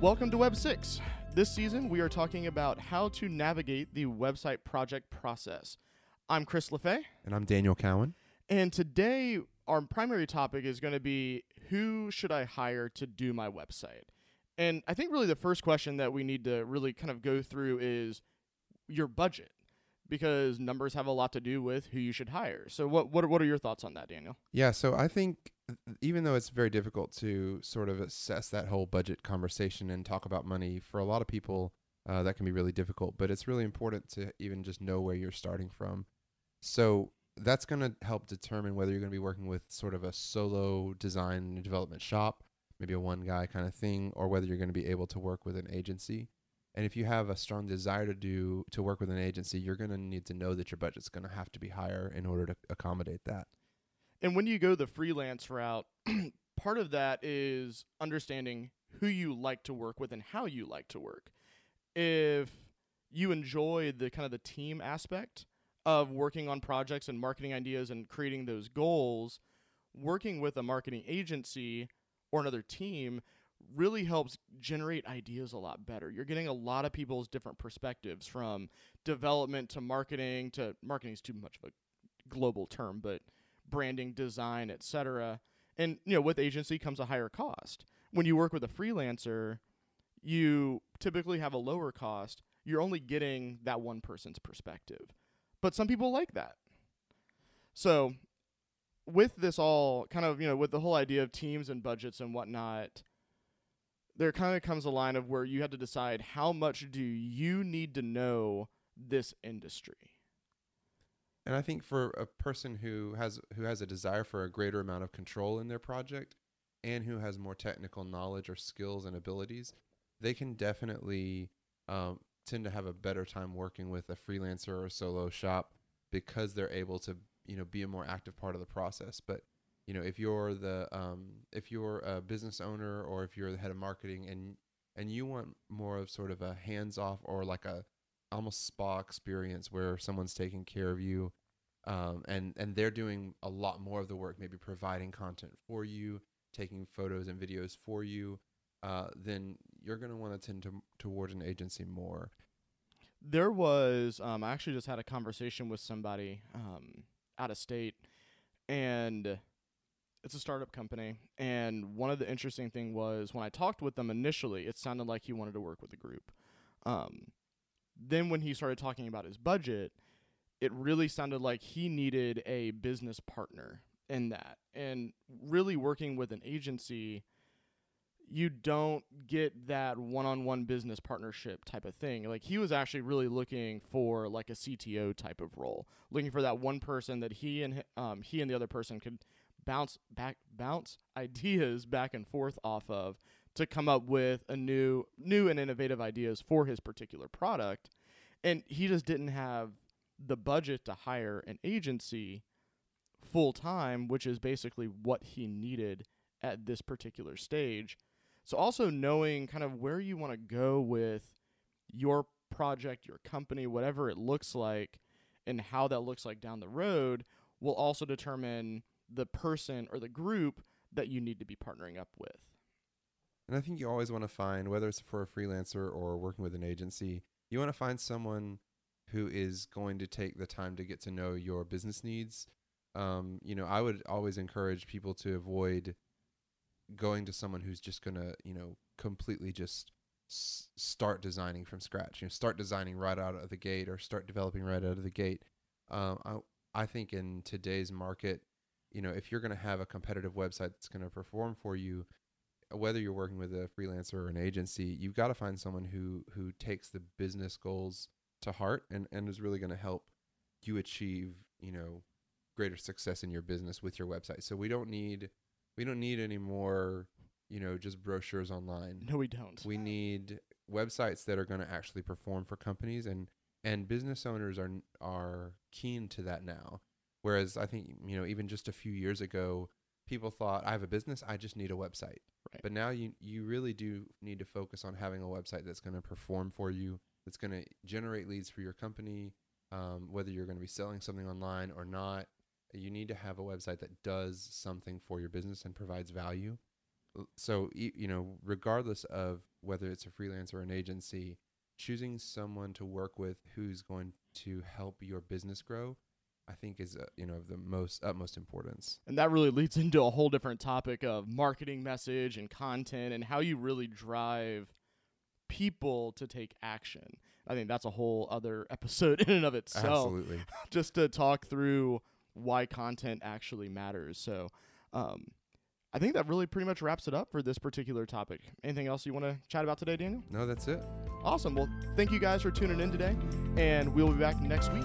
Welcome to Web 6. This season, we are talking about how to navigate the website project process. I'm Chris LeFay, And I'm Daniel Cowan. and today our primary topic is going to be who should I hire to do my website? And I think really the first question that we need to really kind of go through is your budget because numbers have a lot to do with who you should hire. So what what what are your thoughts on that, Daniel? Yeah, so I think even though it's very difficult to sort of assess that whole budget conversation and talk about money, for a lot of people, uh, that can be really difficult. But it's really important to even just know where you're starting from. So that's going to help determine whether you're going to be working with sort of a solo design development shop, maybe a one guy kind of thing, or whether you're going to be able to work with an agency. And if you have a strong desire to do to work with an agency, you're going to need to know that your budget's going to have to be higher in order to accommodate that. And when you go the freelance route, part of that is understanding who you like to work with and how you like to work. If you enjoy the kind of the team aspect of working on projects and marketing ideas and creating those goals, working with a marketing agency or another team really helps generate ideas a lot better. You're getting a lot of people's different perspectives from development to marketing to marketing is too much of a global term, but branding, design, etc. And you know, with agency comes a higher cost. When you work with a freelancer, you typically have a lower cost. You're only getting that one person's perspective. But some people like that. So, with this all kind of, you know, with the whole idea of teams and budgets and whatnot, there kind of comes a line of where you have to decide how much do you need to know this industry. And I think for a person who has who has a desire for a greater amount of control in their project and who has more technical knowledge or skills and abilities, they can definitely um, tend to have a better time working with a freelancer or solo shop because they're able to you know be a more active part of the process. But you know if you're the um, if you're a business owner or if you're the head of marketing and and you want more of sort of a hands off or like a almost spa experience where someone's taking care of you um, and and they're doing a lot more of the work maybe providing content for you taking photos and videos for you uh, then you're going to want to tend to, towards an agency more. There was, um, I actually just had a conversation with somebody um, out of state, and it's a startup company. And one of the interesting thing was when I talked with them initially, it sounded like he wanted to work with a group. Um, then when he started talking about his budget, it really sounded like he needed a business partner in that. And really working with an agency, you don't get that one-on-one business partnership type of thing. Like he was actually really looking for like a CTO type of role, looking for that one person that he and um, he and the other person could bounce back bounce ideas back and forth off of to come up with a new new and innovative ideas for his particular product. And he just didn't have the budget to hire an agency full time, which is basically what he needed at this particular stage. So also knowing kind of where you want to go with your project, your company, whatever it looks like, and how that looks like down the road will also determine the person or the group that you need to be partnering up with. and i think you always want to find whether it's for a freelancer or working with an agency you want to find someone who is going to take the time to get to know your business needs um, you know i would always encourage people to avoid going to someone who's just going to you know completely just s- start designing from scratch you know start designing right out of the gate or start developing right out of the gate um, I, I think in today's market you know if you're going to have a competitive website that's going to perform for you whether you're working with a freelancer or an agency you've got to find someone who who takes the business goals to heart and and is really going to help you achieve you know greater success in your business with your website. So we don't need we don't need any more you know just brochures online. No, we don't. we need websites that are going to actually perform for companies and and business owners are are keen to that now whereas i think you know even just a few years ago people thought i have a business i just need a website. Right. but now you you really do need to focus on having a website that's going to perform for you that's going to generate leads for your company um, whether you're going to be selling something online or not. You need to have a website that does something for your business and provides value. So you know, regardless of whether it's a freelancer or an agency, choosing someone to work with who's going to help your business grow, I think is uh, you know of the most utmost importance. And that really leads into a whole different topic of marketing message and content and how you really drive people to take action. I think that's a whole other episode in and of itself. Absolutely. just to talk through why content actually matters. So, um, I think that really pretty much wraps it up for this particular topic. Anything else you want to chat about today, Daniel? No, that's it. Awesome. Well, thank you guys for tuning in today, and we'll be back next week.